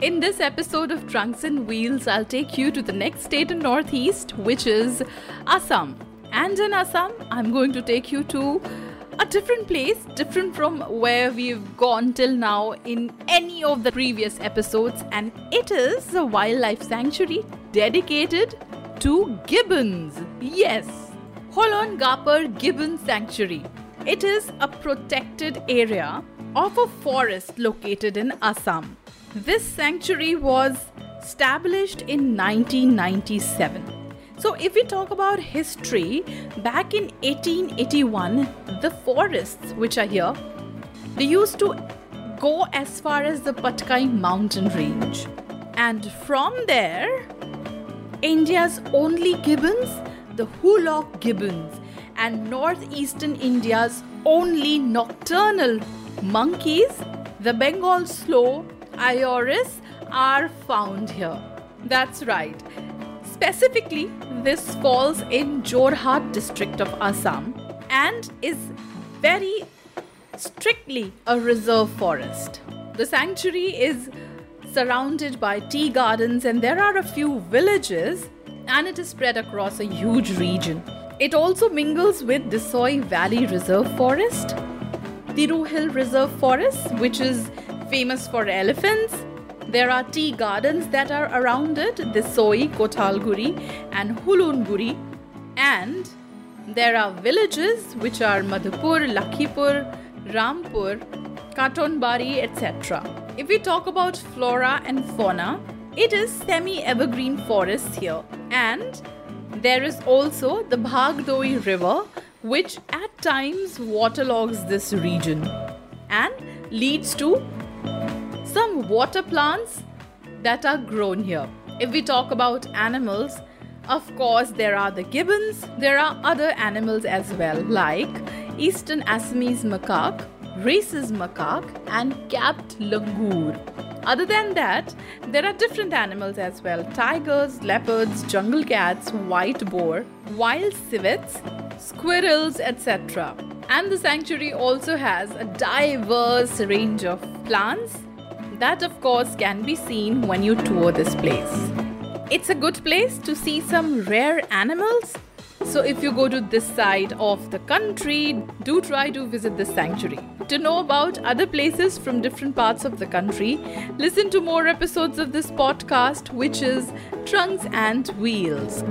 In this episode of Trunks and Wheels, I'll take you to the next state in Northeast, which is Assam. And in Assam, I'm going to take you to a different place, different from where we've gone till now in any of the previous episodes, and it is a wildlife sanctuary dedicated to gibbons. Yes, Hollongapar Gibbon Sanctuary. It is a protected area of a forest located in Assam. This sanctuary was established in 1997. So, if we talk about history, back in 1881, the forests which are here, they used to go as far as the Patkai mountain range. And from there, India's only gibbons, the Hoolock gibbons, and northeastern India's only nocturnal monkeys, the Bengal slow loris, are found here. That's right. Specifically, this falls in Jorhat district of Assam and is very strictly a reserve forest. The sanctuary is surrounded by tea gardens and there are a few villages and it is spread across a huge region. It also mingles with Desoi Valley Reserve Forest, Tiru Hill Reserve Forest, which is famous for elephants. There are tea gardens that are around it, Desoi, Kotalguri, and Hulunguri, and there are villages which are Madhupur, Lakhipur, Rampur, Katonbari, etc. If we talk about flora and fauna, it is semi evergreen forests here, and there is also the Bhagdoi River, which at times waterlogs this region and leads to some water plants that are grown here. If we talk about animals, of course, there are the gibbons, there are other animals as well, like Eastern Assamese macaque, rhesus macaque, and capped langur. Other than that, there are different animals as well tigers, leopards, jungle cats, white boar, wild civets, squirrels, etc. And the sanctuary also has a diverse range of plants that, of course, can be seen when you tour this place. It's a good place to see some rare animals. So, if you go to this side of the country, do try to visit this sanctuary. To know about other places from different parts of the country, listen to more episodes of this podcast, which is Trunks and Wheels.